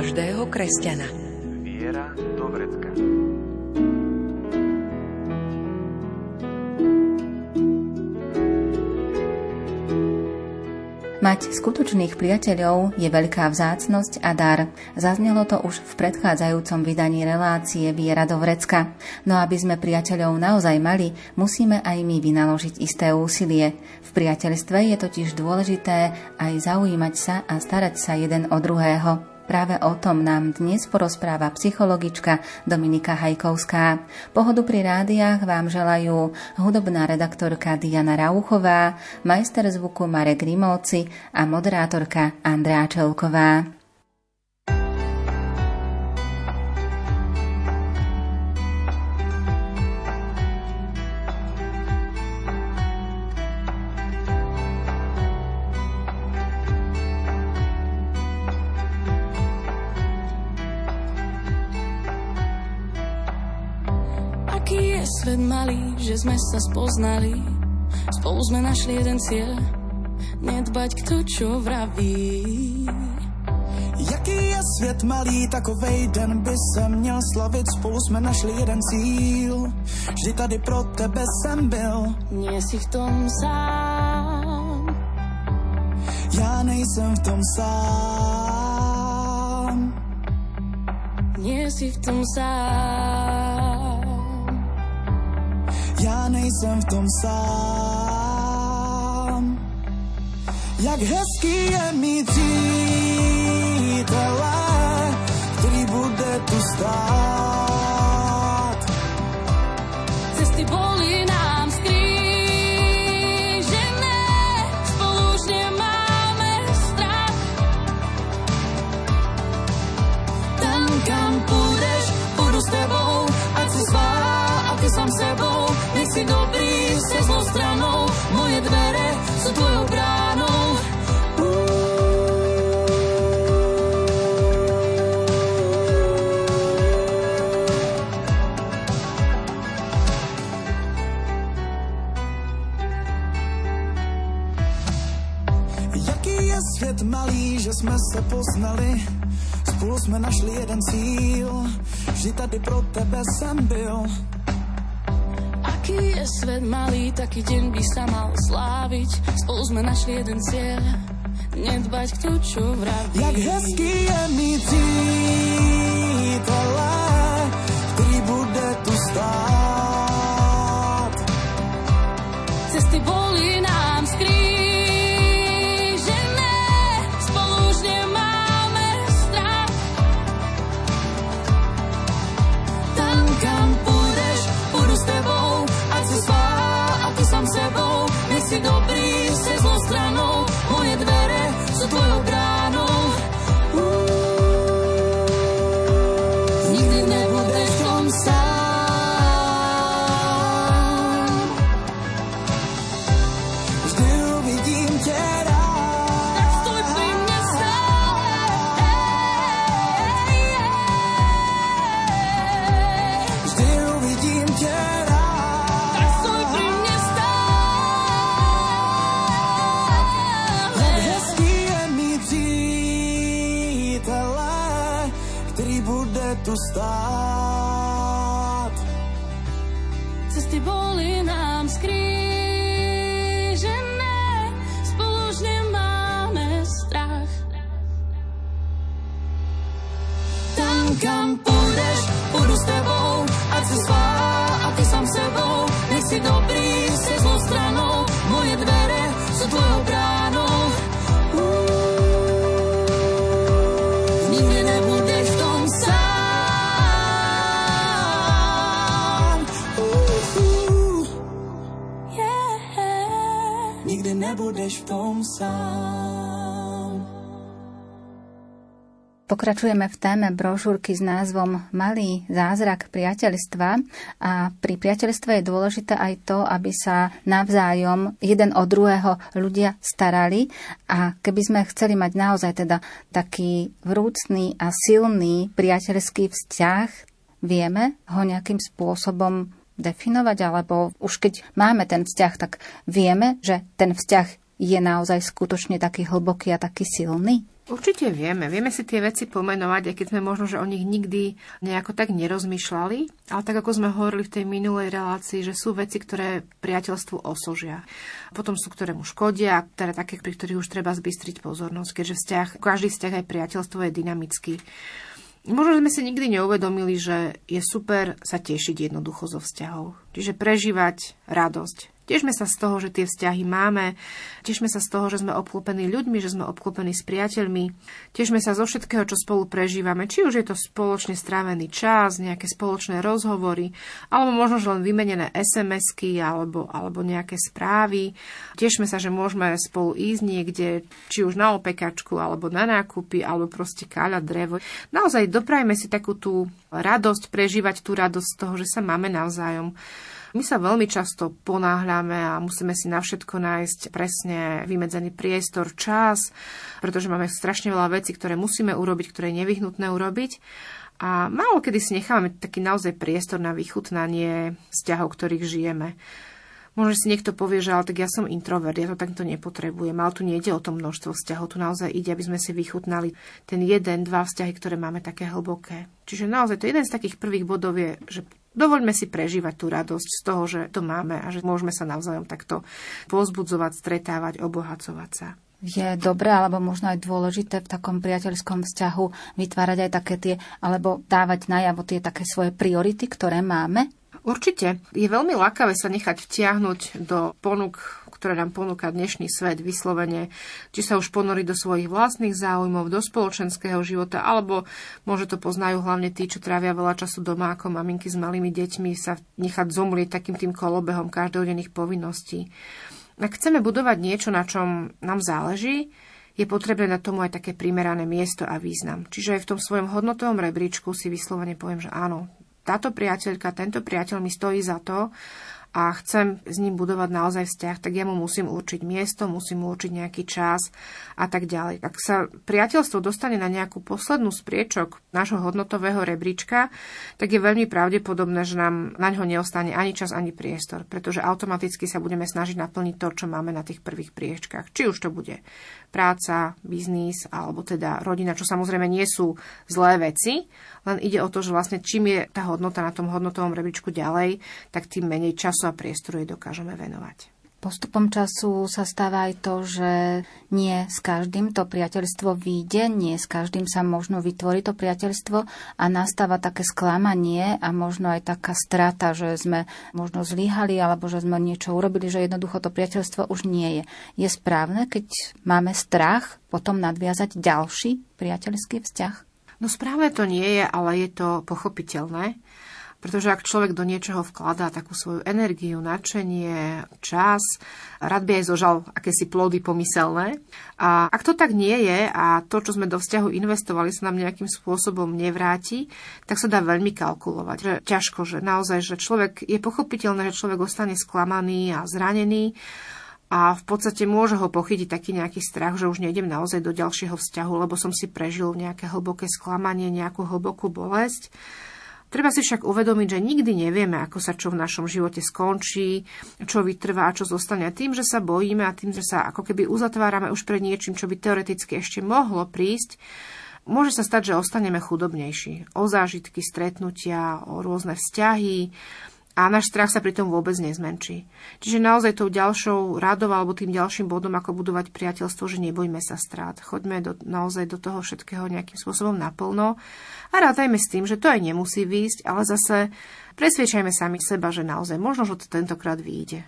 každého kresťana. Viera do vrecka. Mať skutočných priateľov je veľká vzácnosť a dar. Zaznelo to už v predchádzajúcom vydaní relácie Viera do vrecka. No aby sme priateľov naozaj mali, musíme aj my vynaložiť isté úsilie. V priateľstve je totiž dôležité aj zaujímať sa a starať sa jeden o druhého. Práve o tom nám dnes porozpráva psychologička Dominika Hajkovská. Pohodu pri rádiách vám želajú hudobná redaktorka Diana Rauchová, majster zvuku Marek Grimovci a moderátorka Andrea Čelková. Sme sa spoznali. Spolu sme našli jeden cieľ, nedbať kto čo vraví. Jaký je svět malý, takovej den by se měl slavit, spolu jsme našli jeden cíl, vždy tady pro tebe jsem byl. Nie si v tom sám. Já nejsem v tom sám. Nie si v tom sám. Nejsem v tom sám. Jak hezký je mít přítele, který bude tu stát. Jsme se poznali, spolu jsme našli jeden cíl, vždy tady pro tebe jsem byl. Aký je svet malý, taký deň by sa mal sláviť. Spolu sme našli jeden cieľ, nedbať kto čo vraví. Jak hezký je mít přítele, který Pokračujeme v téme brožúrky s názvom Malý zázrak priateľstva. A pri priateľstve je dôležité aj to, aby sa navzájom jeden od druhého ľudia starali. A keby sme chceli mať naozaj teda taký vrúcný a silný priateľský vzťah, vieme ho nejakým spôsobom definovať, alebo už keď máme ten vzťah, tak vieme, že ten vzťah je naozaj skutočne taký hlboký a taký silný? Určite vieme. Vieme si tie veci pomenovať, aj keď sme možno, že o nich nikdy nejako tak nerozmýšľali. Ale tak ako sme hovorili v tej minulej relácii, že sú veci, ktoré priateľstvu osožia. Potom sú, ktoré mu škodia, teda také, pri ktorých už treba zbystriť pozornosť, keďže vzťah, každý vzťah aj priateľstvo je dynamický. Možno sme si nikdy neuvedomili, že je super sa tešiť jednoducho zo vzťahov. Čiže prežívať radosť, Tešme sa z toho, že tie vzťahy máme, tešme sa z toho, že sme obklopení ľuďmi, že sme obklopení s priateľmi, tešme sa zo všetkého, čo spolu prežívame, či už je to spoločne strávený čas, nejaké spoločné rozhovory, alebo možno, že len vymenené SMS-ky alebo, alebo nejaké správy. Tešme sa, že môžeme spolu ísť niekde, či už na opekačku, alebo na nákupy, alebo proste káľať drevo. Naozaj doprajme si takú tú radosť, prežívať tú radosť z toho, že sa máme navzájom. My sa veľmi často ponáhľame a musíme si na všetko nájsť presne vymedzený priestor, čas, pretože máme strašne veľa vecí, ktoré musíme urobiť, ktoré je nevyhnutné urobiť. A málo kedy si nechávame taký naozaj priestor na vychutnanie vzťahov, ktorých žijeme. Možno si niekto povie, že ale tak ja som introvert, ja to takto nepotrebujem, ale tu nejde o to množstvo vzťahov, tu naozaj ide, aby sme si vychutnali ten jeden, dva vzťahy, ktoré máme také hlboké. Čiže naozaj to jeden z takých prvých bodov je, že Dovoľme si prežívať tú radosť z toho, že to máme a že môžeme sa navzájom takto pozbudzovať, stretávať, obohacovať sa. Je dobré alebo možno aj dôležité v takom priateľskom vzťahu vytvárať aj také tie, alebo dávať najavo tie také svoje priority, ktoré máme? Určite. Je veľmi lákavé sa nechať vtiahnuť do ponúk, ktoré nám ponúka dnešný svet vyslovene, či sa už ponorí do svojich vlastných záujmov, do spoločenského života, alebo môže to poznajú hlavne tí, čo trávia veľa času doma ako maminky s malými deťmi, sa nechať zomrieť takým tým kolobehom každodenných povinností. Ak chceme budovať niečo, na čom nám záleží, je potrebné na tomu aj také primerané miesto a význam. Čiže aj v tom svojom hodnotovom rebríčku si vyslovene poviem, že áno, táto priateľka, tento priateľ mi stojí za to a chcem s ním budovať naozaj vzťah, tak ja mu musím určiť miesto, musím mu určiť nejaký čas a tak ďalej. Ak sa priateľstvo dostane na nejakú poslednú spriečok nášho hodnotového rebríčka, tak je veľmi pravdepodobné, že nám na ňo neostane ani čas, ani priestor, pretože automaticky sa budeme snažiť naplniť to, čo máme na tých prvých priečkách. Či už to bude práca, biznis alebo teda rodina, čo samozrejme nie sú zlé veci, len ide o to, že vlastne čím je tá hodnota na tom hodnotovom rebríčku ďalej, tak tým menej času a priestoru jej dokážeme venovať. Postupom času sa stáva aj to, že nie s každým to priateľstvo vyjde, nie s každým sa možno vytvorí to priateľstvo a nastáva také sklamanie a možno aj taká strata, že sme možno zlyhali alebo že sme niečo urobili, že jednoducho to priateľstvo už nie je. Je správne, keď máme strach potom nadviazať ďalší priateľský vzťah? No správne to nie je, ale je to pochopiteľné. Pretože ak človek do niečoho vkladá takú svoju energiu, nadšenie, čas, rád by aj zožal akési plody pomyselné. A ak to tak nie je a to, čo sme do vzťahu investovali, sa nám nejakým spôsobom nevráti, tak sa dá veľmi kalkulovať. Že ťažko, že naozaj, že človek je pochopiteľné, že človek ostane sklamaný a zranený, a v podstate môže ho pochytiť taký nejaký strach, že už nejdem naozaj do ďalšieho vzťahu, lebo som si prežil nejaké hlboké sklamanie, nejakú hlbokú bolesť. Treba si však uvedomiť, že nikdy nevieme, ako sa čo v našom živote skončí, čo vytrvá a čo zostane. Tým, že sa bojíme a tým, že sa ako keby uzatvárame už pred niečím, čo by teoreticky ešte mohlo prísť, môže sa stať, že ostaneme chudobnejší. O zážitky, stretnutia, o rôzne vzťahy, a náš strach sa pritom vôbec nezmenší. Čiže naozaj tou ďalšou radou alebo tým ďalším bodom, ako budovať priateľstvo, že nebojme sa strát. Choďme do, naozaj do toho všetkého nejakým spôsobom naplno a rátajme s tým, že to aj nemusí výjsť, ale zase presviečajme sami seba, že naozaj možno, že to tentokrát vyjde.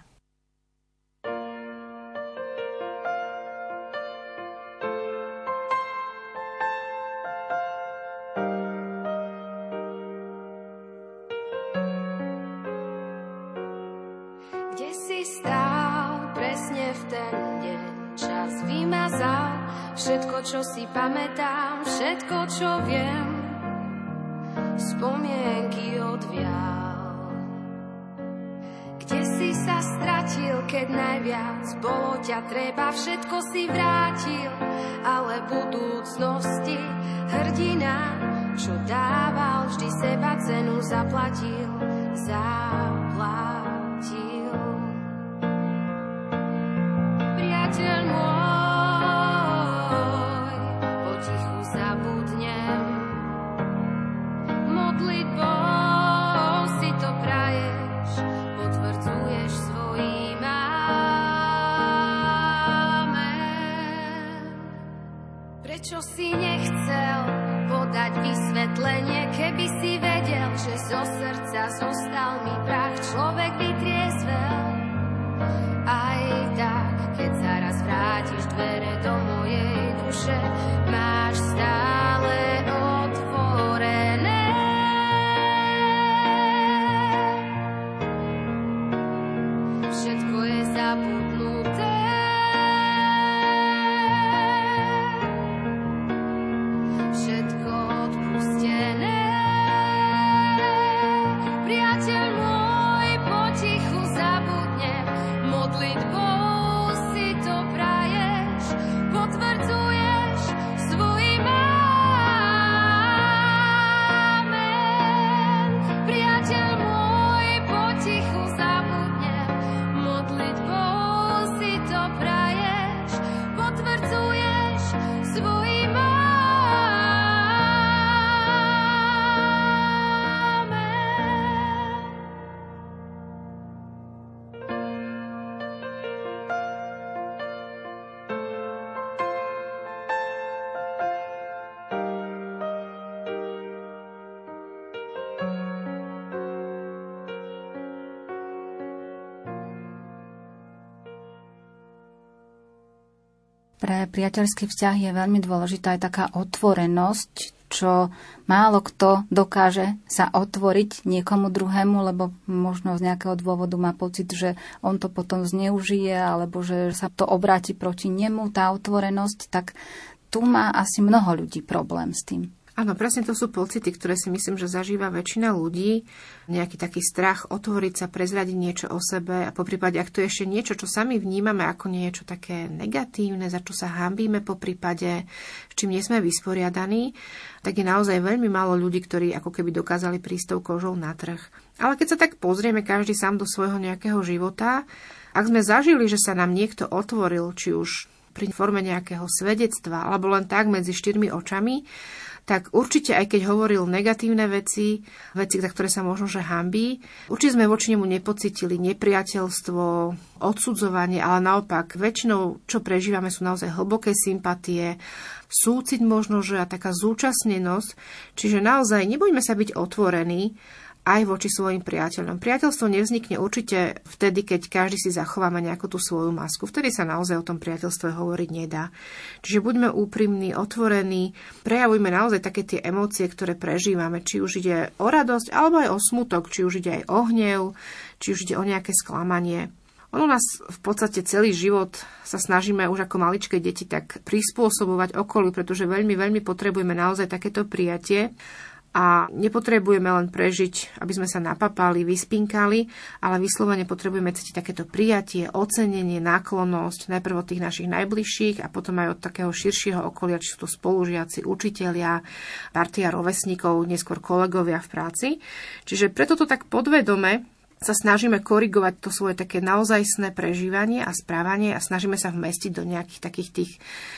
Najviac bolo ťa treba, všetko si vrátil, ale budúcnosti hrdina, čo dával, vždy seba cenu zaplatil, zaplatil. Pre priateľský vzťah je veľmi dôležitá aj taká otvorenosť, čo málo kto dokáže sa otvoriť niekomu druhému, lebo možno z nejakého dôvodu má pocit, že on to potom zneužije, alebo že sa to obráti proti nemu, tá otvorenosť, tak tu má asi mnoho ľudí problém s tým. Áno, presne to sú pocity, ktoré si myslím, že zažíva väčšina ľudí. Nejaký taký strach otvoriť sa, prezradiť niečo o sebe a po prípade, ak to je ešte niečo, čo sami vnímame ako niečo také negatívne, za čo sa hambíme po prípade, s čím nie sme vysporiadaní, tak je naozaj veľmi málo ľudí, ktorí ako keby dokázali prísť tou kožou na trh. Ale keď sa tak pozrieme každý sám do svojho nejakého života, ak sme zažili, že sa nám niekto otvoril, či už pri forme nejakého svedectva, alebo len tak medzi štyrmi očami, tak určite aj keď hovoril negatívne veci, veci, za ktoré sa možno že hambí, určite sme voči nemu nepocitili nepriateľstvo, odsudzovanie, ale naopak väčšinou, čo prežívame, sú naozaj hlboké sympatie, súcit možno, že a taká zúčastnenosť. Čiže naozaj nebojme sa byť otvorení, aj voči svojim priateľom. Priateľstvo nevznikne určite vtedy, keď každý si zachováme nejakú tú svoju masku. Vtedy sa naozaj o tom priateľstve hovoriť nedá. Čiže buďme úprimní, otvorení, prejavujme naozaj také tie emócie, ktoré prežívame, či už ide o radosť, alebo aj o smutok, či už ide aj o hnev, či už ide o nejaké sklamanie. Ono nás v podstate celý život sa snažíme už ako maličké deti tak prispôsobovať okoliu, pretože veľmi, veľmi potrebujeme naozaj takéto prijatie a nepotrebujeme len prežiť, aby sme sa napapali, vyspinkali, ale vyslovene potrebujeme cítiť takéto prijatie, ocenenie, náklonnosť najprv od tých našich najbližších a potom aj od takého širšieho okolia, či sú to spolužiaci, učitelia, partia rovesníkov, neskôr kolegovia v práci. Čiže preto to tak podvedome sa snažíme korigovať to svoje také naozajstné prežívanie a správanie a snažíme sa vmestiť do nejakých takých tých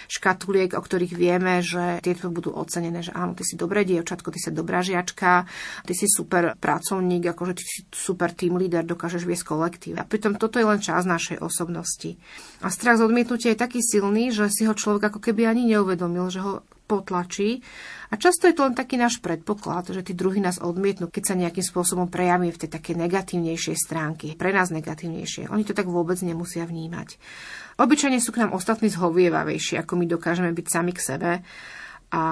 škatuliek, o ktorých vieme, že tieto budú ocenené, že áno, ty si dobré dievčatko, ty si dobrá žiačka, ty si super pracovník, akože ty si super team leader, dokážeš viesť kolektív. A pritom toto je len čas našej osobnosti. A strach z odmietnutia je taký silný, že si ho človek ako keby ani neuvedomil, že ho potlačí. A často je to len taký náš predpoklad, že tí druhí nás odmietnú, keď sa nejakým spôsobom prejavíme v tej také negatívnejšej stránky, pre nás negatívnejšie. Oni to tak vôbec nemusia vnímať. Obyčajne sú k nám ostatní zhovievavejší, ako my dokážeme byť sami k sebe. A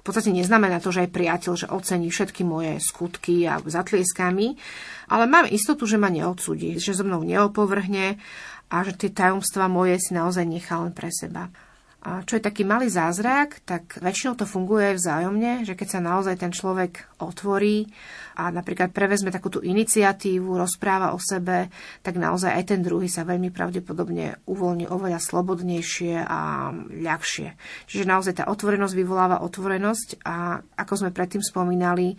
v podstate neznamená to, že aj priateľ, že ocení všetky moje skutky a zatlieská mi, ale mám istotu, že ma neodsúdi, že so mnou neopovrhne a že tie tajomstvá moje si naozaj nechá len pre seba. A čo je taký malý zázrak, tak väčšinou to funguje vzájomne, že keď sa naozaj ten človek otvorí a napríklad prevezme takú tú iniciatívu, rozpráva o sebe, tak naozaj aj ten druhý sa veľmi pravdepodobne uvoľní oveľa slobodnejšie a ľahšie. Čiže naozaj tá otvorenosť vyvoláva otvorenosť a ako sme predtým spomínali,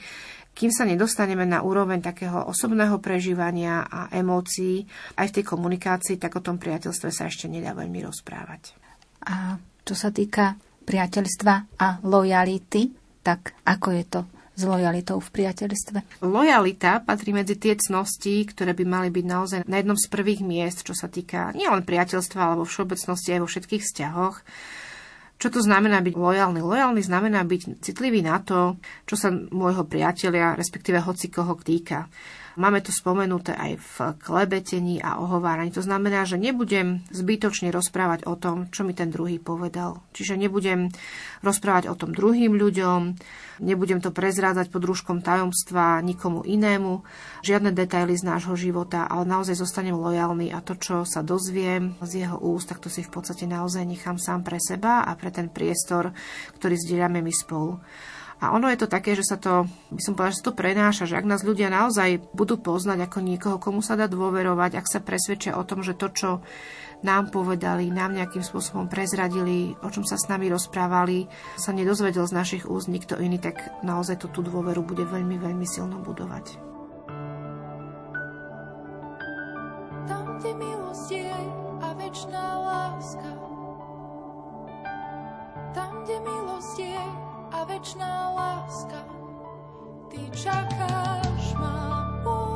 kým sa nedostaneme na úroveň takého osobného prežívania a emócií aj v tej komunikácii, tak o tom priateľstve sa ešte nedá veľmi rozprávať. A čo sa týka priateľstva a lojality, tak ako je to s lojalitou v priateľstve? Lojalita patrí medzi tie cnosti, ktoré by mali byť naozaj na jednom z prvých miest, čo sa týka nielen priateľstva, ale vo všeobecnosti aj vo všetkých vzťahoch. Čo to znamená byť lojálny? Lojálny znamená byť citlivý na to, čo sa môjho priateľa, respektíve hoci koho týka. Máme to spomenuté aj v klebetení a ohováraní. To znamená, že nebudem zbytočne rozprávať o tom, čo mi ten druhý povedal. Čiže nebudem rozprávať o tom druhým ľuďom, nebudem to prezrádzať pod rúškom tajomstva nikomu inému, žiadne detaily z nášho života, ale naozaj zostanem lojálny a to, čo sa dozviem z jeho úst, tak to si v podstate naozaj nechám sám pre seba a pre ten priestor, ktorý zdieľame my spolu. A ono je to také, že sa to, by som povedala, že sa to prenáša, že ak nás ľudia naozaj budú poznať ako niekoho, komu sa dá dôverovať, ak sa presvedčia o tom, že to, čo nám povedali, nám nejakým spôsobom prezradili, o čom sa s nami rozprávali, sa nedozvedel z našich úst nikto iný, tak naozaj to tú dôveru bude veľmi, veľmi silno budovať. Tam, kde milosť je a väčšiná láska, tam, kde milosť je a väčšiná láska. Ty čakáš ma, pozývaš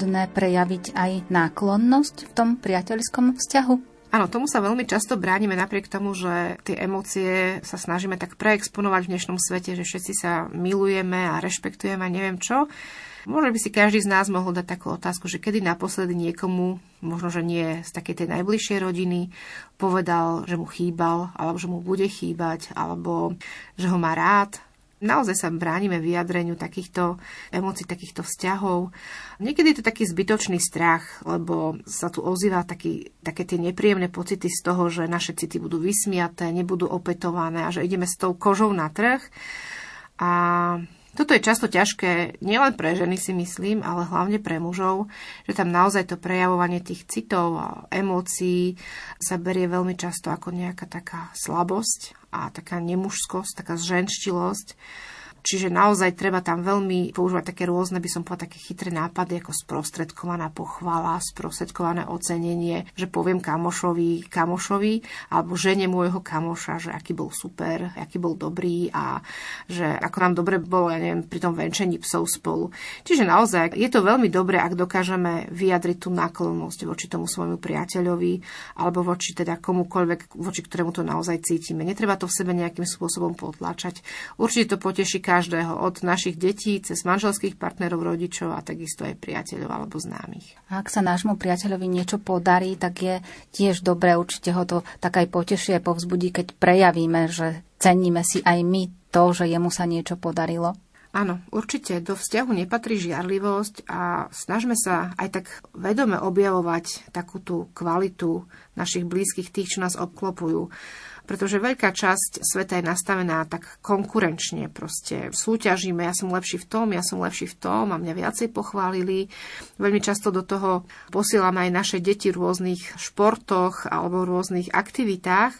vhodné prejaviť aj náklonnosť v tom priateľskom vzťahu? Áno, tomu sa veľmi často bránime napriek tomu, že tie emócie sa snažíme tak preexponovať v dnešnom svete, že všetci sa milujeme a rešpektujeme a neviem čo. Možno by si každý z nás mohol dať takú otázku, že kedy naposledy niekomu, možno že nie z takej tej najbližšej rodiny, povedal, že mu chýbal, alebo že mu bude chýbať, alebo že ho má rád, Naozaj sa bránime vyjadreniu takýchto emócií, takýchto vzťahov. Niekedy je to taký zbytočný strach, lebo sa tu ozýva taký, také tie nepríjemné pocity z toho, že naše city budú vysmiaté, nebudú opetované a že ideme s tou kožou na trh. A toto je často ťažké nielen pre ženy si myslím, ale hlavne pre mužov, že tam naozaj to prejavovanie tých citov a emócií sa berie veľmi často ako nejaká taká slabosť a taká nemužskosť, taká zženštilosť Čiže naozaj treba tam veľmi používať také rôzne, by som povedala, také chytré nápady, ako sprostredkovaná pochvala, sprostredkované ocenenie, že poviem kamošovi, kamošovi, alebo žene môjho kamoša, že aký bol super, aký bol dobrý a že ako nám dobre bolo, ja neviem, pri tom venčení psov spolu. Čiže naozaj je to veľmi dobré, ak dokážeme vyjadriť tú náklonnosť voči tomu svojmu priateľovi alebo voči teda komukoľvek, voči ktorému to naozaj cítime. Netreba to v sebe nejakým spôsobom potlačať. Určite to poteší každého, od našich detí cez manželských partnerov, rodičov a takisto aj priateľov alebo známych. Ak sa nášmu priateľovi niečo podarí, tak je tiež dobré, určite ho to tak aj potešie, povzbudí, keď prejavíme, že ceníme si aj my to, že jemu sa niečo podarilo. Áno, určite do vzťahu nepatrí žiarlivosť a snažme sa aj tak vedome objavovať takú tú kvalitu našich blízkych, tých, čo nás obklopujú pretože veľká časť sveta je nastavená tak konkurenčne, proste súťažíme, ja som lepší v tom, ja som lepší v tom a mňa viacej pochválili. Veľmi často do toho posielame aj naše deti v rôznych športoch alebo v rôznych aktivitách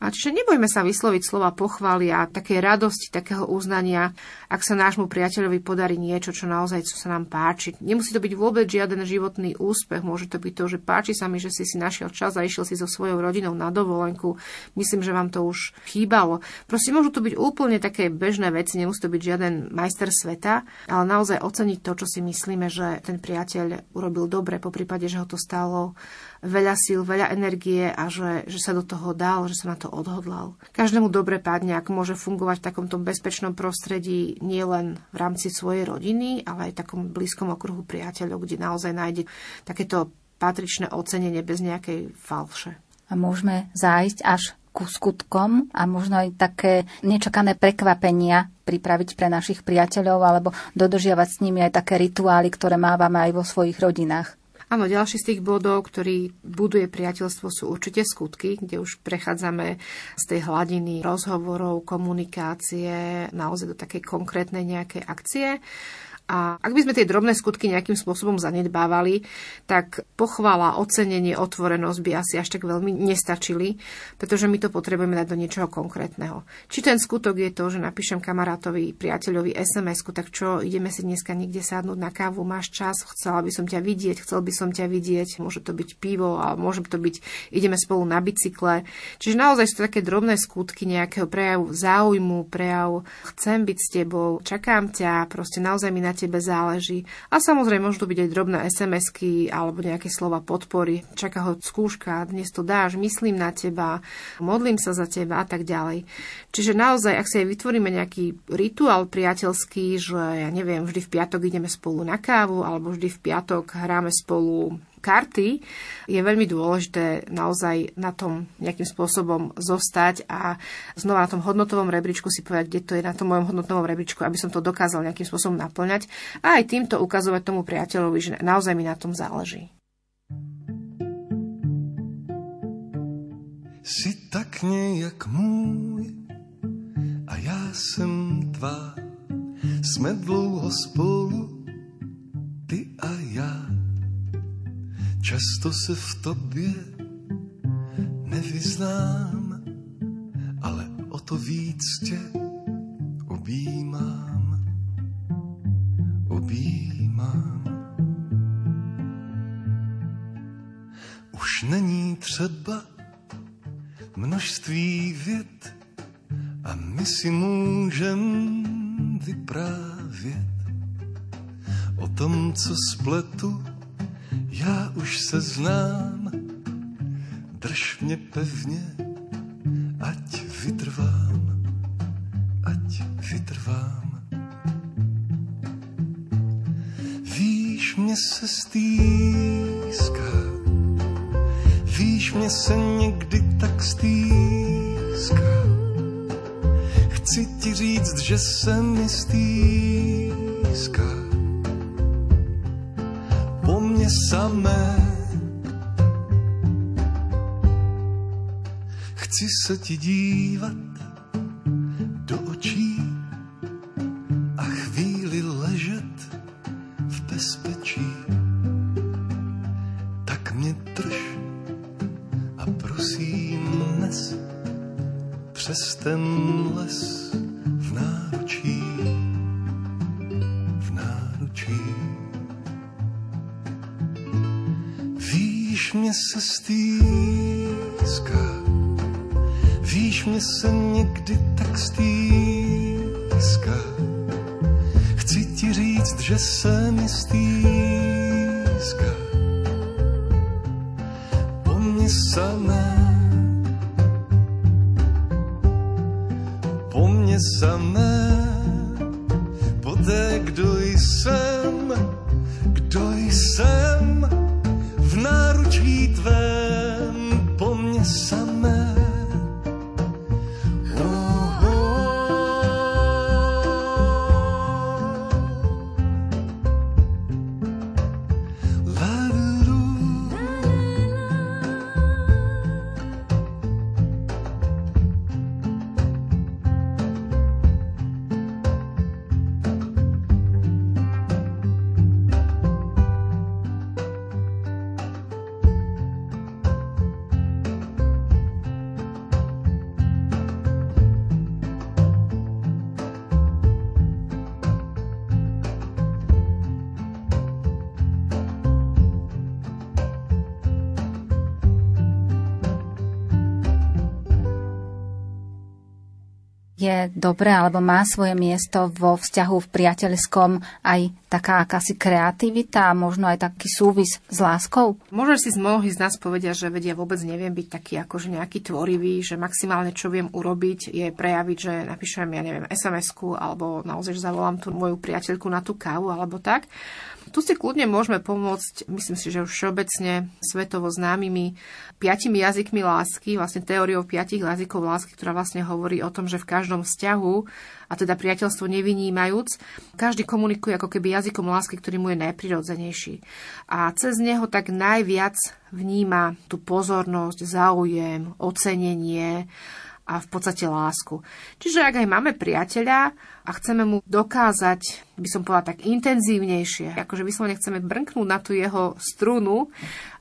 a čiže nebojme sa vysloviť slova pochvály a také radosti, takého uznania, ak sa nášmu priateľovi podarí niečo, čo naozaj čo sa nám páči. Nemusí to byť vôbec žiaden životný úspech, môže to byť to, že páči sa mi, že si si našiel čas a išiel si so svojou rodinou na dovolenku. Myslím, že vám to už chýbalo. Proste môžu to byť úplne také bežné veci, nemusí to byť žiaden majster sveta, ale naozaj oceniť to, čo si myslíme, že ten priateľ urobil dobre, po prípade, že ho to stalo veľa síl, veľa energie a že, že sa do toho dal, že sa na to odhodlal. Každému dobre padne, ak môže fungovať v takomto bezpečnom prostredí nielen v rámci svojej rodiny, ale aj v takom blízkom okruhu priateľov, kde naozaj nájde takéto patričné ocenenie bez nejakej falše. A môžeme zájsť až ku skutkom a možno aj také nečakané prekvapenia pripraviť pre našich priateľov alebo dodržiavať s nimi aj také rituály, ktoré mávame aj vo svojich rodinách. Áno, ďalší z tých bodov, ktorý buduje priateľstvo, sú určite skutky, kde už prechádzame z tej hladiny rozhovorov, komunikácie, naozaj do takej konkrétnej nejakej akcie. A ak by sme tie drobné skutky nejakým spôsobom zanedbávali, tak pochvala, ocenenie, otvorenosť by asi až tak veľmi nestačili, pretože my to potrebujeme dať do niečoho konkrétneho. Či ten skutok je to, že napíšem kamarátovi, priateľovi sms tak čo, ideme si dneska niekde sadnúť na kávu, máš čas, chcela by som ťa vidieť, chcel by som ťa vidieť, môže to byť pivo a môže to byť, ideme spolu na bicykle. Čiže naozaj sú to také drobné skutky nejakého prejavu záujmu, prejav chcem byť s tebou, čakám ťa, proste naozaj mi na tebe záleží. A samozrejme môžu byť aj drobné SMS-ky alebo nejaké slova podpory. Čaká ho skúška, dnes to dáš, myslím na teba, modlím sa za teba a tak ďalej. Čiže naozaj, ak si aj vytvoríme nejaký rituál priateľský, že ja neviem, vždy v piatok ideme spolu na kávu alebo vždy v piatok hráme spolu karty, je veľmi dôležité naozaj na tom nejakým spôsobom zostať a znova na tom hodnotovom rebríčku si povedať, kde to je na tom mojom hodnotovom rebríčku, aby som to dokázal nejakým spôsobom naplňať a aj týmto ukazovať tomu priateľovi, že naozaj mi na tom záleží. Si tak nejak můj a já jsem tvá. Jsme dlouho spolu, ty a já. Často se v tobě nevyznám, ale o to víc tě objímám, objímám. Už není třeba množství věd a my si můžem vyprávět o tom, co spletu já už se znám, drž mě pevně, ať vytrvám, ať vytrvám. Víš, mě se stýská, víš, mě se někdy tak stýská. Chci ti říct, že jsem mi stýská je dobré alebo má svoje miesto vo vzťahu v priateľskom aj taká akási kreativita a možno aj taký súvis s láskou? Možno si mnohí z nás povedia, že vedia vôbec neviem byť taký akože nejaký tvorivý, že maximálne čo viem urobiť je prejaviť, že napíšem, ja neviem, SMS-ku alebo naozaj že zavolám tú moju priateľku na tú kávu alebo tak. Tu si kľudne môžeme pomôcť, myslím si, že všeobecne svetovo známymi piatimi jazykmi lásky, vlastne teóriou piatich jazykov lásky, ktorá vlastne hovorí o tom, že v každom vzťahu, a teda priateľstvo nevynímajúc, každý komunikuje ako keby jazykom lásky, ktorý mu je najprirodzenejší. A cez neho tak najviac vníma tú pozornosť, záujem, ocenenie, a v podstate lásku. Čiže ak aj máme priateľa a chceme mu dokázať, by som povedala tak intenzívnejšie, akože vyslovene chceme brnknúť na tú jeho strunu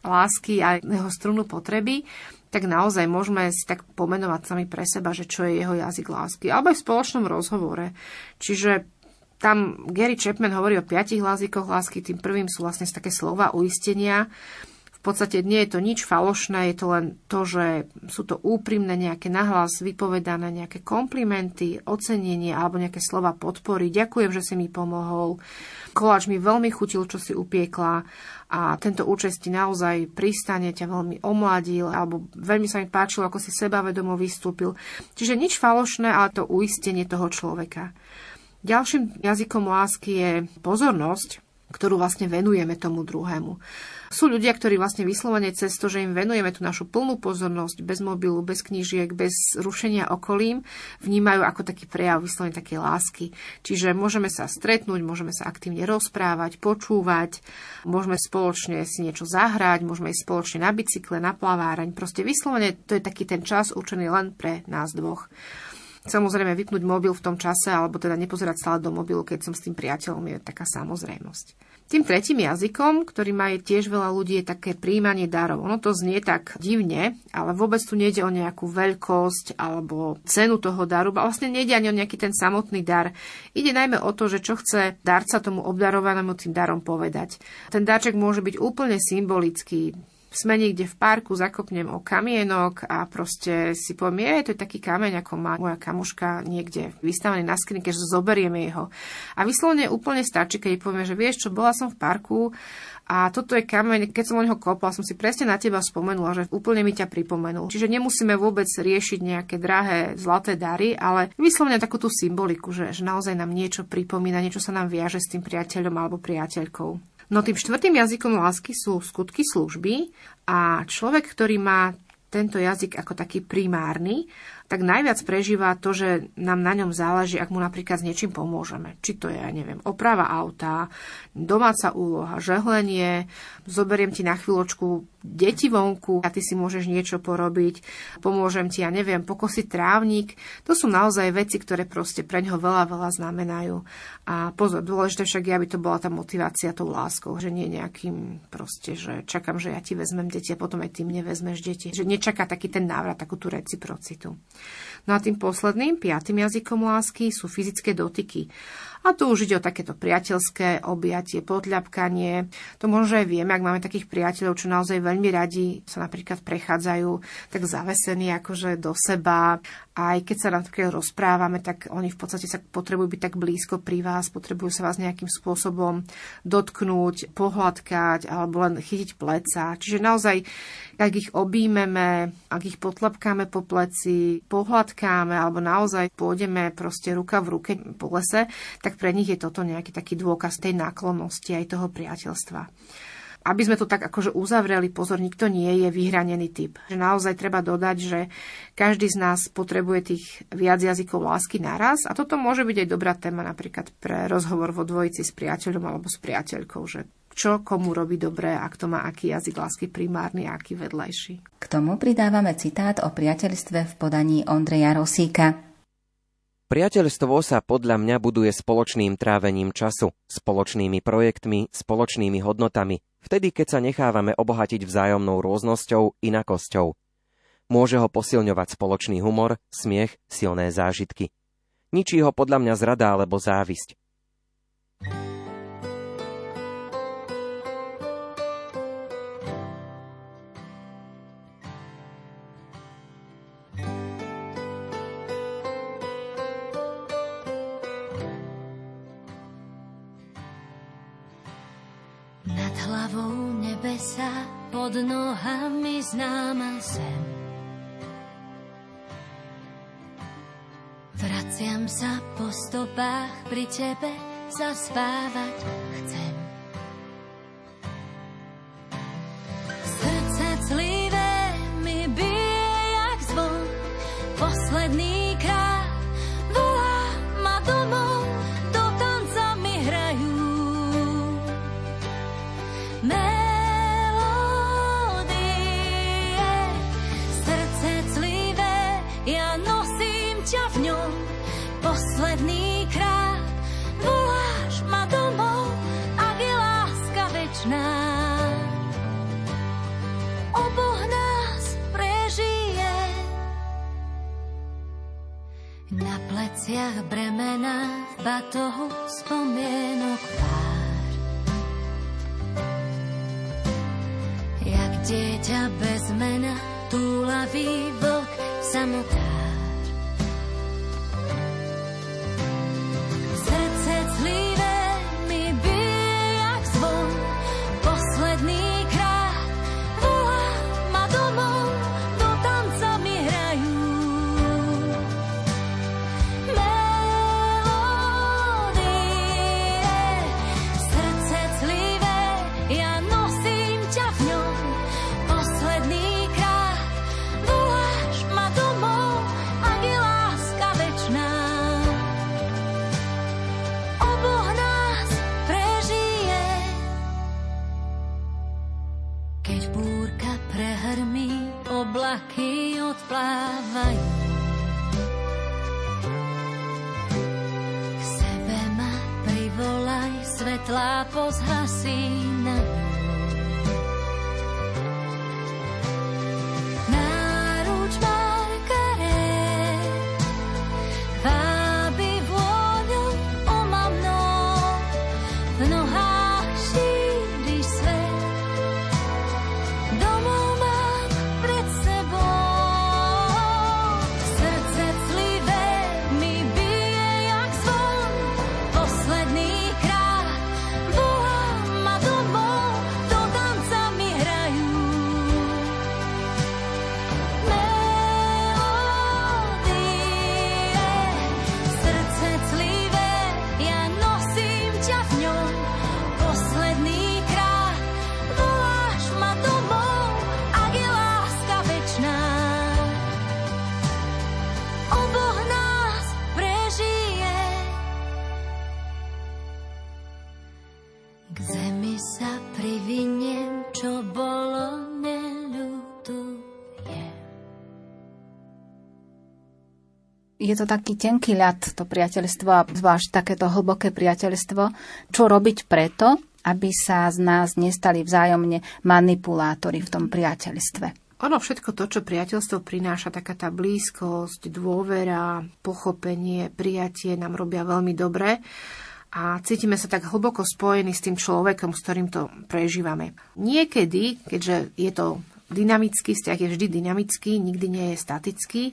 lásky a jeho strunu potreby, tak naozaj môžeme si tak pomenovať sami pre seba, že čo je jeho jazyk lásky. Alebo aj v spoločnom rozhovore. Čiže tam Gary Chapman hovorí o piatich jazykoch lásky. Tým prvým sú vlastne také slova uistenia, v podstate nie je to nič falošné, je to len to, že sú to úprimné nejaké nahlas vypovedané, nejaké komplimenty, ocenenie alebo nejaké slova podpory. Ďakujem, že si mi pomohol. Koláč mi veľmi chutil, čo si upiekla a tento účest ti naozaj pristane, ťa veľmi omladil alebo veľmi sa mi páčilo, ako si sebavedomo vystúpil. Čiže nič falošné, ale to uistenie toho človeka. Ďalším jazykom lásky je pozornosť, ktorú vlastne venujeme tomu druhému. Sú ľudia, ktorí vlastne vyslovene cez to, že im venujeme tú našu plnú pozornosť, bez mobilu, bez knížiek, bez rušenia okolím, vnímajú ako taký prejav vyslovene také lásky. Čiže môžeme sa stretnúť, môžeme sa aktívne rozprávať, počúvať, môžeme spoločne si niečo zahrať, môžeme ísť spoločne na bicykle, na plaváraň. Proste vyslovene to je taký ten čas určený len pre nás dvoch. Samozrejme, vypnúť mobil v tom čase, alebo teda nepozerať stále do mobilu, keď som s tým priateľom, je taká samozrejmosť. Tým tretím jazykom, ktorý má tiež veľa ľudí, je také príjmanie darov. Ono to znie tak divne, ale vôbec tu nejde o nejakú veľkosť alebo cenu toho daru, a vlastne nejde ani o nejaký ten samotný dar. Ide najmä o to, že čo chce darca tomu obdarovanému tým darom povedať. Ten darček môže byť úplne symbolický, sme niekde v parku, zakopnem o kamienok a proste si poviem, je, to je taký kameň, ako má moja kamuška niekde vystavený na skrinke, že zoberieme jeho. A vyslovene úplne stačí, keď poviem, že vieš čo, bola som v parku a toto je kameň, keď som o neho kopla, som si presne na teba spomenula, že úplne mi ťa pripomenul. Čiže nemusíme vôbec riešiť nejaké drahé zlaté dary, ale vyslovene takú tú symboliku, že, že naozaj nám niečo pripomína, niečo sa nám viaže s tým priateľom alebo priateľkou. No tým štvrtým jazykom lásky sú skutky služby a človek, ktorý má tento jazyk ako taký primárny, tak najviac prežíva to, že nám na ňom záleží, ak mu napríklad s niečím pomôžeme. Či to je, ja neviem, oprava auta, domáca úloha, žehlenie, zoberiem ti na chvíľočku deti vonku a ty si môžeš niečo porobiť, pomôžem ti, ja neviem, pokosiť trávnik. To sú naozaj veci, ktoré proste pre ňoho veľa, veľa znamenajú. A pozor, dôležité však je, aby to bola tá motivácia tou láskou, že nie nejakým proste, že čakám, že ja ti vezmem deti a potom aj ty mne vezmeš deti. Že nečaká taký ten návrat, takú tú reciprocitu. No a tým posledným, piatým jazykom lásky sú fyzické dotyky. A tu už ide o takéto priateľské objatie, podľapkanie. To možno aj vieme, ak máme takých priateľov, čo naozaj veľmi radi sa napríklad prechádzajú tak zavesení akože do seba. Aj keď sa napríklad rozprávame, tak oni v podstate sa potrebujú byť tak blízko pri vás, potrebujú sa vás nejakým spôsobom dotknúť, pohľadkať alebo len chytiť pleca. Čiže naozaj, ak ich objímeme, ak ich potlapkáme po pleci, pohľadkáme alebo naozaj pôjdeme proste ruka v ruke po lese, tak pre nich je toto nejaký taký dôkaz tej náklonnosti aj toho priateľstva. Aby sme to tak akože uzavreli, pozor, nikto nie je vyhranený typ. Že naozaj treba dodať, že každý z nás potrebuje tých viac jazykov lásky naraz a toto môže byť aj dobrá téma napríklad pre rozhovor vo dvojici s priateľom alebo s priateľkou, že čo komu robí dobré a kto má aký jazyk lásky primárny a aký vedlejší. K tomu pridávame citát o priateľstve v podaní Ondreja Rosíka. Priateľstvo sa podľa mňa buduje spoločným trávením času, spoločnými projektmi, spoločnými hodnotami, vtedy keď sa nechávame obohatiť vzájomnou rôznosťou, inakosťou. Môže ho posilňovať spoločný humor, smiech, silné zážitky. Ničí ho podľa mňa zrada alebo závisť. Sa pod nohami známa zem. Vraciam sa po stopách pri tebe, zaspávať chcem. Pomáhaj. sebe ma privolaj, svetlá pozhasí na je to taký tenký ľad, to priateľstvo, a zvlášť takéto hlboké priateľstvo. Čo robiť preto, aby sa z nás nestali vzájomne manipulátori v tom priateľstve? Ono všetko to, čo priateľstvo prináša, taká tá blízkosť, dôvera, pochopenie, prijatie nám robia veľmi dobre a cítime sa tak hlboko spojení s tým človekom, s ktorým to prežívame. Niekedy, keďže je to dynamický vzťah je vždy dynamický, nikdy nie je statický.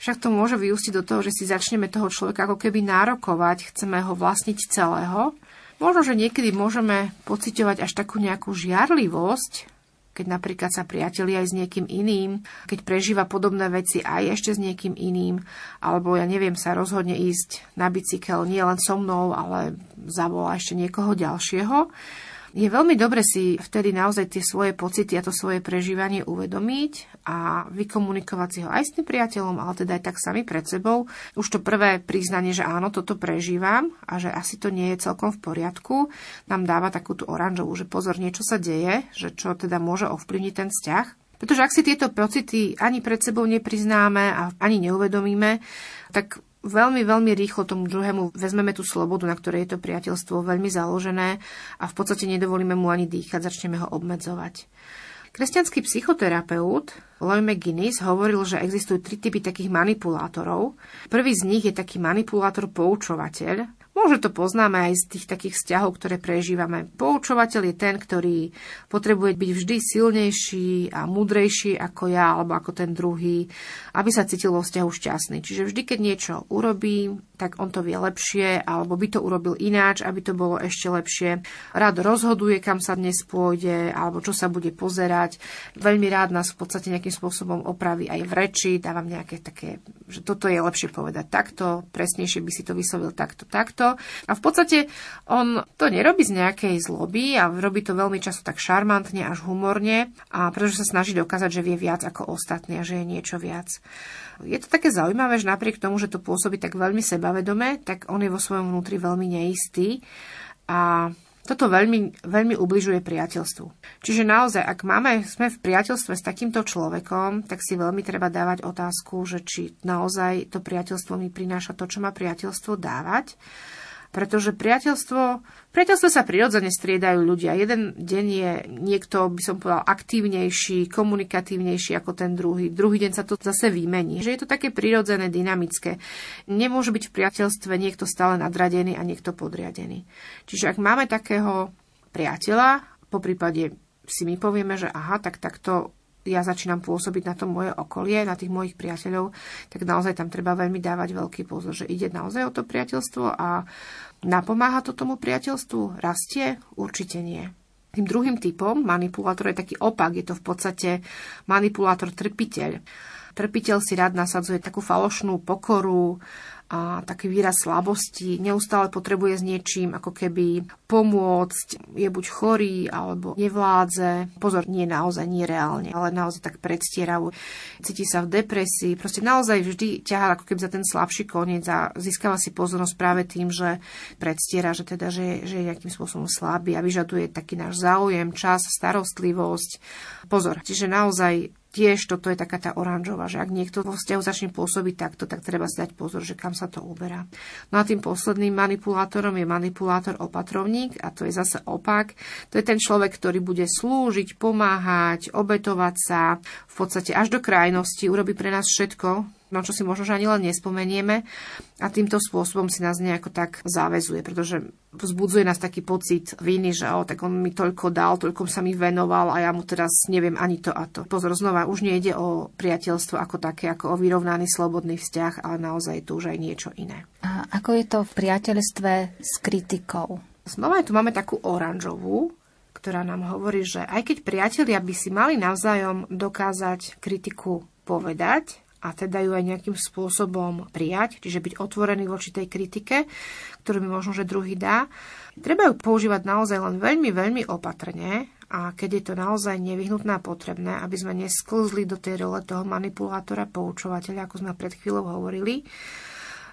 Však to môže vyústiť do toho, že si začneme toho človeka ako keby nárokovať, chceme ho vlastniť celého. Možno, že niekedy môžeme pociťovať až takú nejakú žiarlivosť, keď napríklad sa priateli aj s niekým iným, keď prežíva podobné veci aj ešte s niekým iným, alebo ja neviem, sa rozhodne ísť na bicykel nie len so mnou, ale zavolá ešte niekoho ďalšieho je veľmi dobre si vtedy naozaj tie svoje pocity a to svoje prežívanie uvedomiť a vykomunikovať si ho aj s tým priateľom, ale teda aj tak sami pred sebou. Už to prvé priznanie, že áno, toto prežívam a že asi to nie je celkom v poriadku, nám dáva takú tú oranžovú, že pozor, niečo sa deje, že čo teda môže ovplyvniť ten vzťah. Pretože ak si tieto pocity ani pred sebou nepriznáme a ani neuvedomíme, tak veľmi, veľmi rýchlo tomu druhému vezmeme tú slobodu, na ktorej je to priateľstvo veľmi založené a v podstate nedovolíme mu ani dýchať, začneme ho obmedzovať. Kresťanský psychoterapeut Lloyd McGuinness hovoril, že existujú tri typy takých manipulátorov. Prvý z nich je taký manipulátor poučovateľ, Možno to poznáme aj z tých takých vzťahov, ktoré prežívame. Poučovateľ je ten, ktorý potrebuje byť vždy silnejší a múdrejší ako ja alebo ako ten druhý, aby sa cítil vo vzťahu šťastný. Čiže vždy, keď niečo urobí, tak on to vie lepšie, alebo by to urobil ináč, aby to bolo ešte lepšie. Rád rozhoduje, kam sa dnes pôjde, alebo čo sa bude pozerať. Veľmi rád nás v podstate nejakým spôsobom opraví aj v reči, dávam nejaké také, že toto je lepšie povedať takto, presnejšie by si to vyslovil takto, takto to. A v podstate on to nerobí z nejakej zloby a robí to veľmi často tak šarmantne až humorne a pretože sa snaží dokázať, že vie viac ako ostatní a že je niečo viac. Je to také zaujímavé, že napriek tomu, že to pôsobí tak veľmi sebavedome, tak on je vo svojom vnútri veľmi neistý a toto veľmi, veľmi ubližuje priateľstvu. Čiže naozaj, ak máme, sme v priateľstve s takýmto človekom, tak si veľmi treba dávať otázku, že či naozaj to priateľstvo mi prináša to, čo má priateľstvo dávať pretože priateľstvo, priateľstvo sa prirodzene striedajú ľudia. Jeden deň je niekto, by som povedal, aktívnejší, komunikatívnejší ako ten druhý. Druhý deň sa to zase vymení. Že je to také prirodzené, dynamické. Nemôže byť v priateľstve niekto stále nadradený a niekto podriadený. Čiže ak máme takého priateľa, po prípade si my povieme, že aha, tak takto ja začínam pôsobiť na to moje okolie, na tých mojich priateľov, tak naozaj tam treba veľmi dávať veľký pozor, že ide naozaj o to priateľstvo a napomáha to tomu priateľstvu? Rastie? Určite nie. Tým druhým typom manipulátor je taký opak, je to v podstate manipulátor trpiteľ. Trpiteľ si rád nasadzuje takú falošnú pokoru, a taký výraz slabosti, neustále potrebuje s niečím ako keby pomôcť, je buď chorý alebo nevládze. Pozor, nie naozaj, nie reálne, ale naozaj tak predstieravo. Cíti sa v depresii, proste naozaj vždy ťahá ako keby za ten slabší koniec a získava si pozornosť práve tým, že predstiera, že teda, že, že je nejakým spôsobom slabý a vyžaduje taký náš záujem, čas, starostlivosť. Pozor, čiže naozaj tiež toto je taká tá oranžová, že ak niekto vo vzťahu začne pôsobiť takto, tak treba si dať pozor, že kam sa to uberá. No a tým posledným manipulátorom je manipulátor opatrovník a to je zase opak. To je ten človek, ktorý bude slúžiť, pomáhať, obetovať sa, v podstate až do krajnosti, urobí pre nás všetko, na čo si možno ani len nespomenieme a týmto spôsobom si nás nejako tak záväzuje, pretože vzbudzuje nás taký pocit viny, že o, tak on mi toľko dal, toľko sa mi venoval a ja mu teraz neviem ani to a to. Pozor, znova, už nejde o priateľstvo ako také, ako o vyrovnaný slobodný vzťah, ale naozaj tu už aj niečo iné. A ako je to v priateľstve s kritikou? Znova tu máme takú oranžovú, ktorá nám hovorí, že aj keď priatelia by si mali navzájom dokázať kritiku povedať, a teda ju aj nejakým spôsobom prijať, čiže byť otvorený voči tej kritike, ktorú mi možno, že druhý dá. Treba ju používať naozaj len veľmi, veľmi opatrne a keď je to naozaj nevyhnutné a potrebné, aby sme nesklzli do tej role toho manipulátora, poučovateľa, ako sme pred chvíľou hovorili.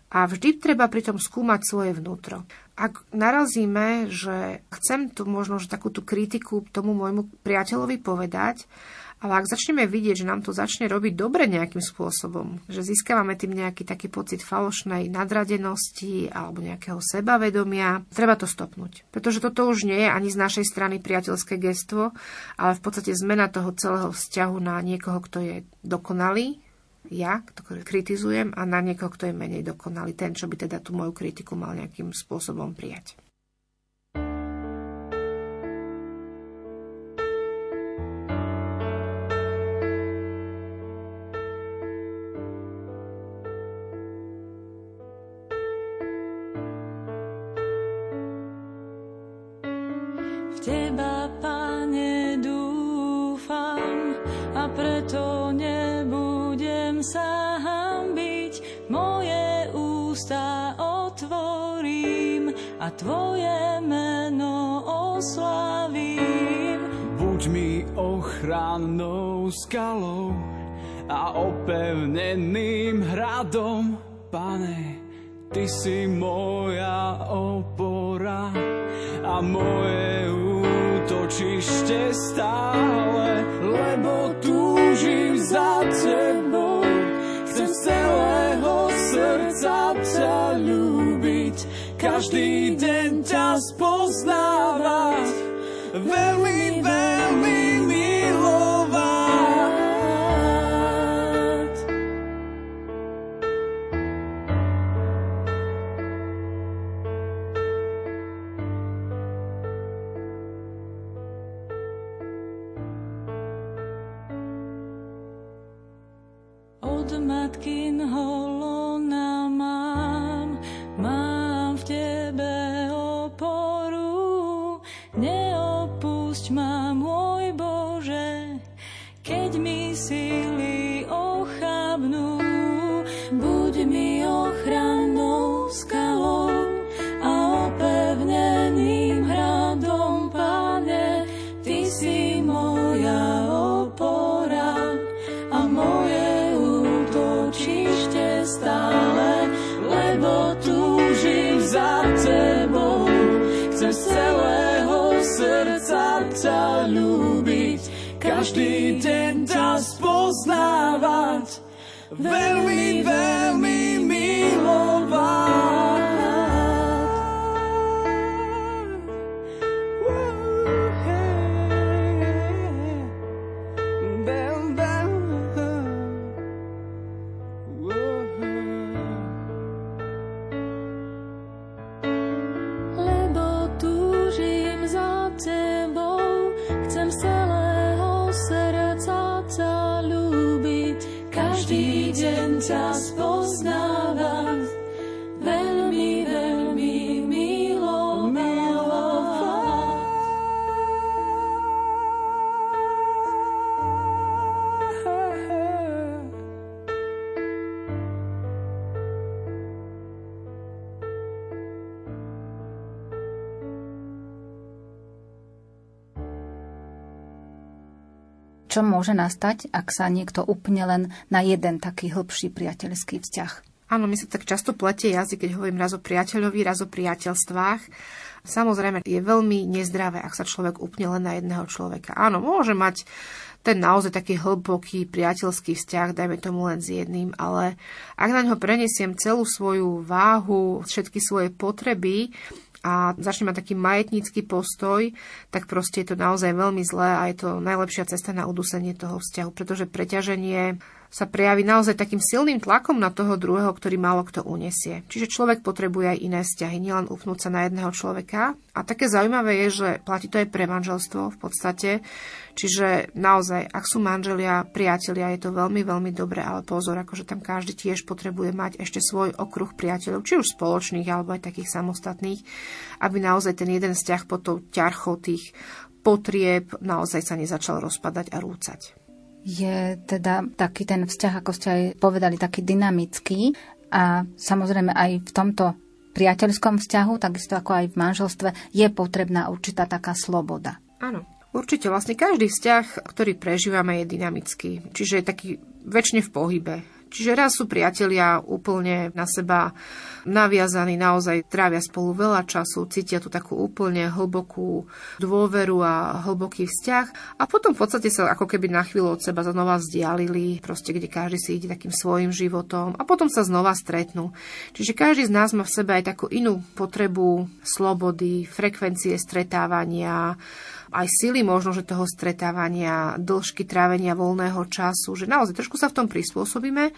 A vždy treba pritom skúmať svoje vnútro. Ak narazíme, že chcem tu možno že takú tú kritiku tomu môjmu priateľovi povedať, Ale ak začneme vidieť, že nám to začne robiť dobre nejakým spôsobom, že získavame tým nejaký taký pocit falošnej nadradenosti alebo nejakého sebavedomia, treba to stopnúť. Pretože toto už nie je ani z našej strany priateľské gestvo, ale v podstate zmena toho celého vzťahu na niekoho, kto je dokonalý, ja, ktorý kritizujem, a na niekoho, kto je menej dokonalý, ten, čo by teda tú moju kritiku mal nejakým spôsobom prijať. Tvoje meno oslavím. Buď mi ochrannou skalou a opevneným hradom, Pane, Ty si moja opora a moje útočište stále, lebo túžim za Tebou, každý deň ťa spoznávať, veľmi, veľmi čo môže nastať, ak sa niekto upne len na jeden taký hĺbší priateľský vzťah. Áno, mi sa tak často pletie jazyk, keď hovorím raz o priateľovi, raz o priateľstvách. Samozrejme, je veľmi nezdravé, ak sa človek upne len na jedného človeka. Áno, môže mať ten naozaj taký hlboký priateľský vzťah, dajme tomu len s jedným, ale ak na ňo prenesiem celú svoju váhu, všetky svoje potreby, a začne mať taký majetnícky postoj, tak proste je to naozaj veľmi zlé a je to najlepšia cesta na udusenie toho vzťahu, pretože preťaženie sa prejaví naozaj takým silným tlakom na toho druhého, ktorý málo kto unesie. Čiže človek potrebuje aj iné vzťahy, nielen upnúť sa na jedného človeka. A také zaujímavé je, že platí to aj pre manželstvo v podstate. Čiže naozaj, ak sú manželia, priatelia, je to veľmi, veľmi dobré, ale pozor, akože tam každý tiež potrebuje mať ešte svoj okruh priateľov, či už spoločných, alebo aj takých samostatných, aby naozaj ten jeden vzťah pod tou ťarchou tých potrieb naozaj sa nezačal rozpadať a rúcať je teda taký ten vzťah, ako ste aj povedali, taký dynamický a samozrejme aj v tomto priateľskom vzťahu, takisto ako aj v manželstve, je potrebná určitá taká sloboda. Áno. Určite vlastne každý vzťah, ktorý prežívame, je dynamický. Čiže je taký väčšine v pohybe. Čiže raz sú priatelia úplne na seba naviazaní, naozaj trávia spolu veľa času, cítia tu takú úplne hlbokú dôveru a hlboký vzťah a potom v podstate sa ako keby na chvíľu od seba znova vzdialili, proste kde každý si ide takým svojim životom a potom sa znova stretnú. Čiže každý z nás má v sebe aj takú inú potrebu slobody, frekvencie stretávania, aj sily možno, že toho stretávania, dĺžky trávenia voľného času, že naozaj trošku sa v tom prispôsobíme,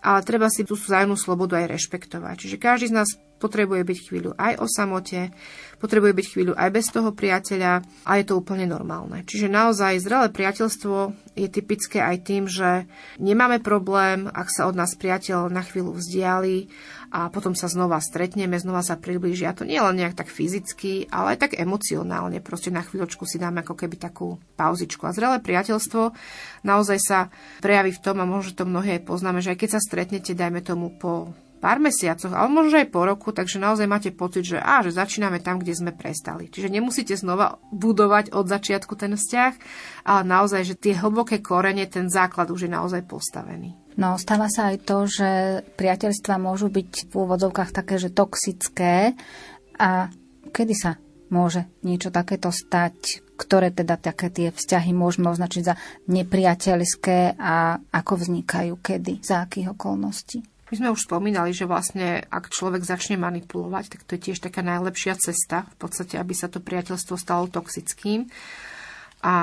ale treba si tú vzájomnú slobodu aj rešpektovať. Čiže každý z nás potrebuje byť chvíľu aj o samote, potrebuje byť chvíľu aj bez toho priateľa a je to úplne normálne. Čiže naozaj zrelé priateľstvo je typické aj tým, že nemáme problém, ak sa od nás priateľ na chvíľu vzdiali a potom sa znova stretneme, znova sa priblíži. A to nie len nejak tak fyzicky, ale aj tak emocionálne. Proste na chvíľočku si dáme ako keby takú pauzičku. A zrelé priateľstvo naozaj sa prejaví v tom, a možno to mnohé poznáme, že aj keď sa stretnete, dajme tomu po pár mesiacoch, ale možno aj po roku, takže naozaj máte pocit, že, á, že začíname tam, kde sme prestali. Čiže nemusíte znova budovať od začiatku ten vzťah, ale naozaj, že tie hlboké korene, ten základ už je naozaj postavený. No, stáva sa aj to, že priateľstva môžu byť v úvodzovkách také, že toxické a kedy sa môže niečo takéto stať, ktoré teda také tie vzťahy môžeme označiť za nepriateľské a ako vznikajú, kedy, za akých okolností? My sme už spomínali, že vlastne ak človek začne manipulovať, tak to je tiež taká najlepšia cesta, v podstate, aby sa to priateľstvo stalo toxickým. A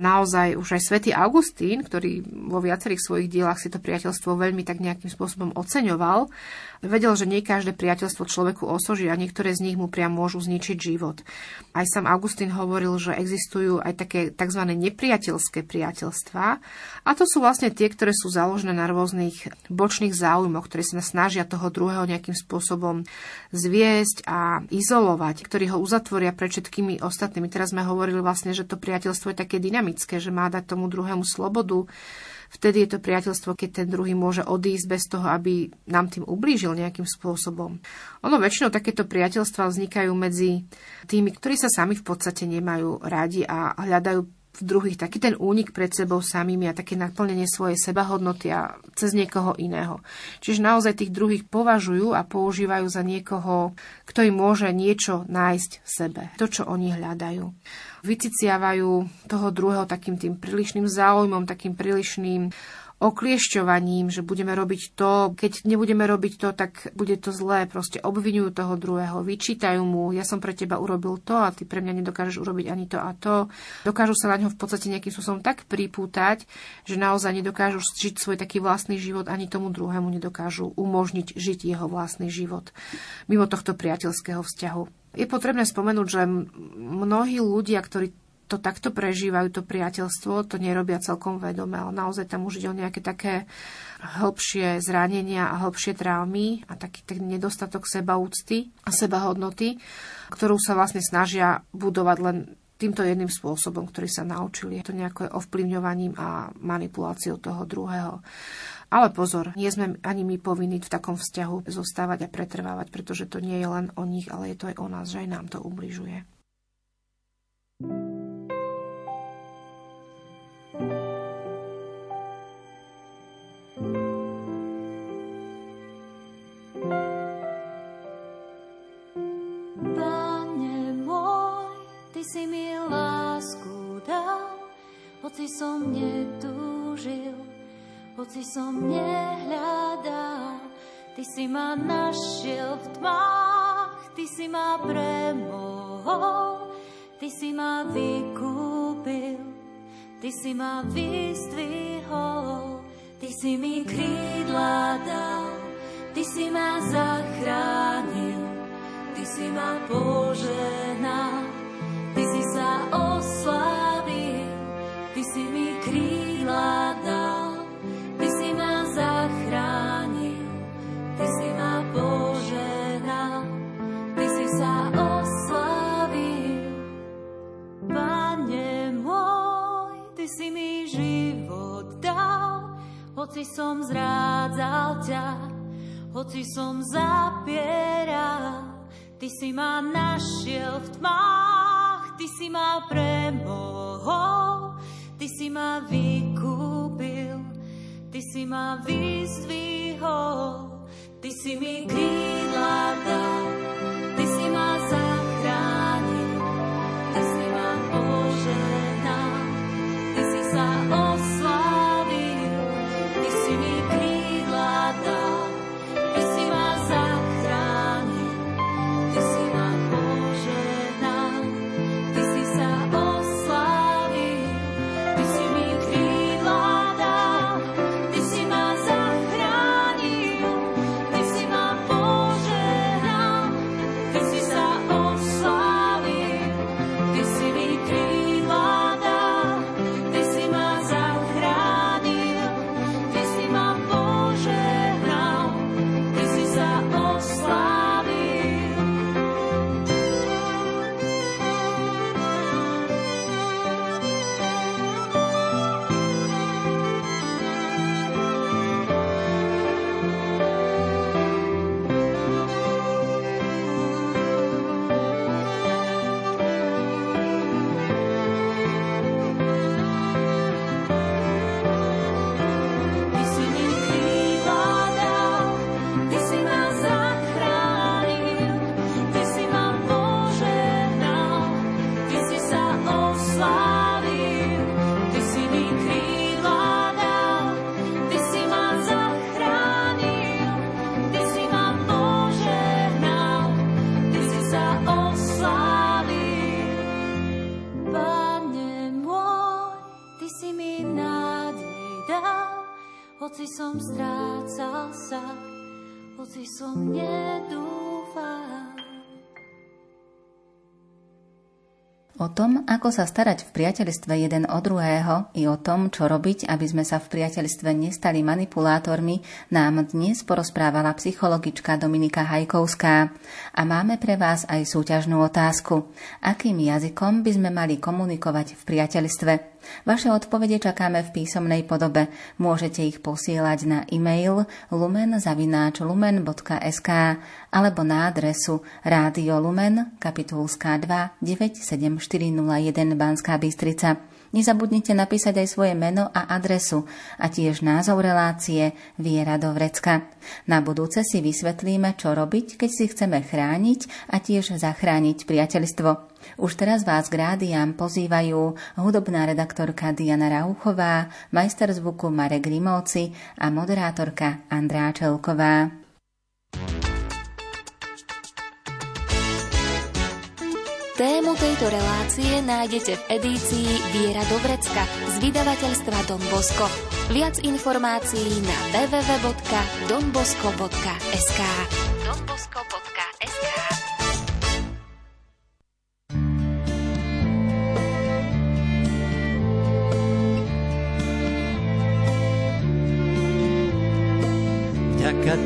naozaj už aj svätý Augustín, ktorý vo viacerých svojich dielach si to priateľstvo veľmi tak nejakým spôsobom oceňoval, vedel, že nie každé priateľstvo človeku osoží a niektoré z nich mu priam môžu zničiť život. Aj sám Augustín hovoril, že existujú aj také tzv. nepriateľské priateľstvá a to sú vlastne tie, ktoré sú založené na rôznych bočných záujmoch, ktoré sa snažia toho druhého nejakým spôsobom zviesť a izolovať, ktorí ho uzatvoria pred všetkými ostatnými. Teraz sme hovorili vlastne, že to priateľstvo je také dynamické, že má dať tomu druhému slobodu. Vtedy je to priateľstvo, keď ten druhý môže odísť bez toho, aby nám tým ublížil nejakým spôsobom. Ono väčšinou takéto priateľstva vznikajú medzi tými, ktorí sa sami v podstate nemajú radi a hľadajú v druhých taký ten únik pred sebou samými a také naplnenie svojej sebahodnoty a cez niekoho iného. Čiže naozaj tých druhých považujú a používajú za niekoho, kto im môže niečo nájsť v sebe. To, čo oni hľadajú. Vyciciavajú toho druhého takým tým prílišným záujmom, takým prílišným okliešťovaním, že budeme robiť to, keď nebudeme robiť to, tak bude to zlé. Proste obvinujú toho druhého, vyčítajú mu, ja som pre teba urobil to a ty pre mňa nedokážeš urobiť ani to a to. Dokážu sa na ňo v podstate nejakým spôsobom tak pripútať, že naozaj nedokážu žiť svoj taký vlastný život, ani tomu druhému nedokážu umožniť žiť jeho vlastný život mimo tohto priateľského vzťahu. Je potrebné spomenúť, že mnohí ľudia, ktorí to takto prežívajú, to priateľstvo, to nerobia celkom vedome, ale naozaj tam už ide o nejaké také hĺbšie zranenia a hĺbšie traumy a taký ten nedostatok sebaúcty a sebahodnoty, ktorú sa vlastne snažia budovať len týmto jedným spôsobom, ktorý sa naučili. Je to nejaké ovplyvňovaním a manipuláciou toho druhého. Ale pozor, nie sme ani my povinní v takom vzťahu zostávať a pretrvávať, pretože to nie je len o nich, ale je to aj o nás, že aj nám to ubližuje. si mi lásku dal, hoci som netúžil, hoci som nehľadal. Ty si ma našiel v tmách, ty si ma premohol, ty si ma vykúpil, ty si ma vyzdvihol, ty si mi krídla dal, ty si ma zachránil, ty si ma poženal. Ty si sa oslavil, Ty si mi krídla dal, hoci som zrádzal ťa, hoci som zapieral, Ty si ma našiel v tmách, Ty si ma premohol, Ty si ma vykúpil, Ty si ma vyzdvihol, Ty si mi krídla dal, sa, hoci som nedúfal. O tom, ako sa starať v priateľstve jeden o druhého i o tom, čo robiť, aby sme sa v priateľstve nestali manipulátormi, nám dnes porozprávala psychologička Dominika Hajkovská. A máme pre vás aj súťažnú otázku. Akým jazykom by sme mali komunikovať v priateľstve? Vaše odpovede čakáme v písomnej podobe. Môžete ich posielať na e-mail lumen.lumen.sk alebo na adresu Rádio Lumen, kapitulská 2 97401 Banská Bystrica. Nezabudnite napísať aj svoje meno a adresu a tiež názov relácie Viera do vrecka. Na budúce si vysvetlíme, čo robiť, keď si chceme chrániť a tiež zachrániť priateľstvo. Už teraz vás k rádiám pozývajú hudobná redaktorka Diana Rauchová, majster zvuku Marek Grimovci a moderátorka Andrá Čelková. Tému tejto relácie nájdete v edícii Viera do vrecka z vydavateľstva Don Bosco. Viac informácií na www.donbosco.sk donbosco.sk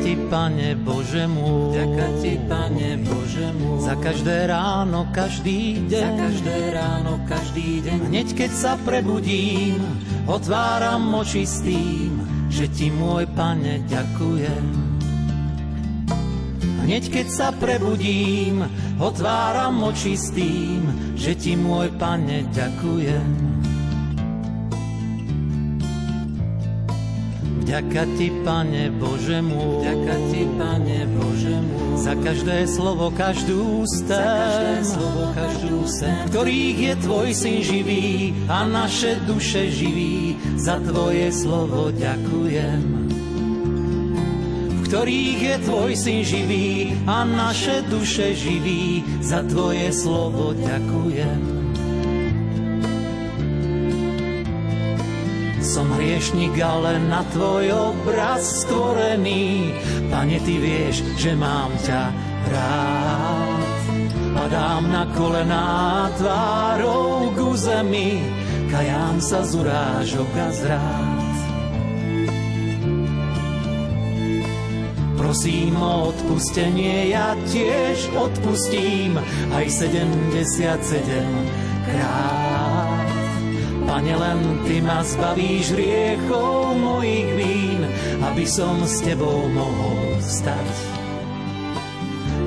ti, Pane Bože môj, Ďaká ti, Pane Bože môj, za každé ráno, každý deň, za každé ráno, každý deň. Hneď keď sa prebudím, otváram oči s tým, že ti, môj Pane, ďakujem. Hneď keď sa prebudím, otváram oči s tým, že ti, môj Pane, ďakujem. Ďaká ti, Pane Bože môj, Ďaká ti, Pane Bože môj, za každé slovo, každú za každé slovo, každú sen, ktorých je Tvoj syn živý a naše duše živí. Za Tvoje slovo ďakujem. V ktorých je Tvoj syn živý a naše duše živí. Za Tvoje slovo ďakujem. Som hriešnik, ale na tvoj obraz stvorený. Pane, ty vieš, že mám ťa rád. Padám na kolená tvárou ku zemi, kajám sa z urážok a zrád. Prosím o odpustenie, ja tiež odpustím aj 77 krát. Pane, len Ty ma zbavíš riechov mojich vín, aby som s Tebou mohol stať.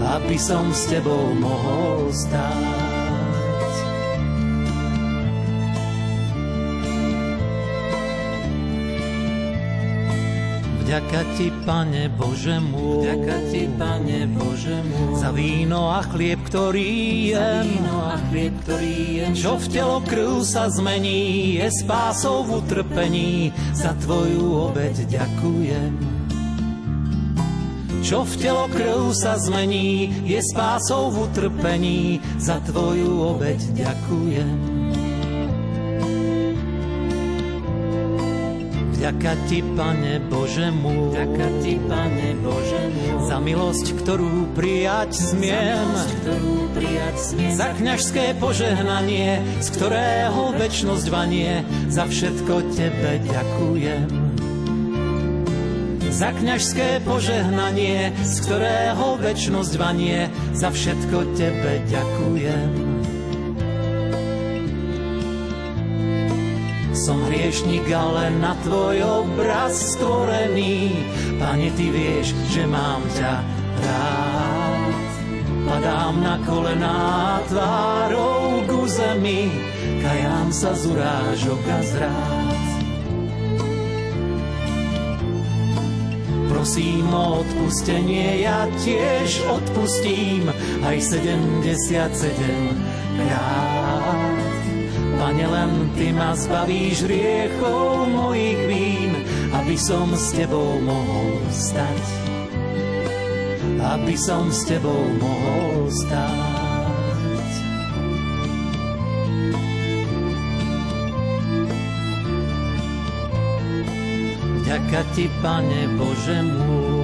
Aby som s Tebou mohol stať. Vďaka ti, Pane Bože môj, Vďaka ti, Pane Bože môj, za víno a chlieb, ktorý jem, víno a chlieb, ktorý jem, čo v telo krv sa zmení, je spásou v utrpení, za tvoju obeď ďakujem. Čo v telo krv sa zmení, je spásou v utrpení, za tvoju obeď ďakujem. Vďaka ti, Pane Bože môj, Vďaka ti, Pane Bože môj, za milosť, ktorú prijať smiem, za, milosť, ktorú prijať smiem, za kňažské požehnanie, z ktorého väčnosť vanie, za všetko tebe ďakujem. Za kňažské požehnanie, z ktorého väčnosť vanie, za všetko tebe ďakujem. Som hriešnik, ale na tvoj obraz stvorený. Pane, ty vieš, že mám ťa rád. Padám na kolená tvárou ku zemi, kajám sa z urážok a zrád. Prosím o odpustenie, ja tiež odpustím aj 77 krát. Pane, len Ty ma zbavíš riechov mojich vín, aby som s Tebou mohol stať. Aby som s Tebou mohol stať. Vďaka Ti, Pane Bože môj,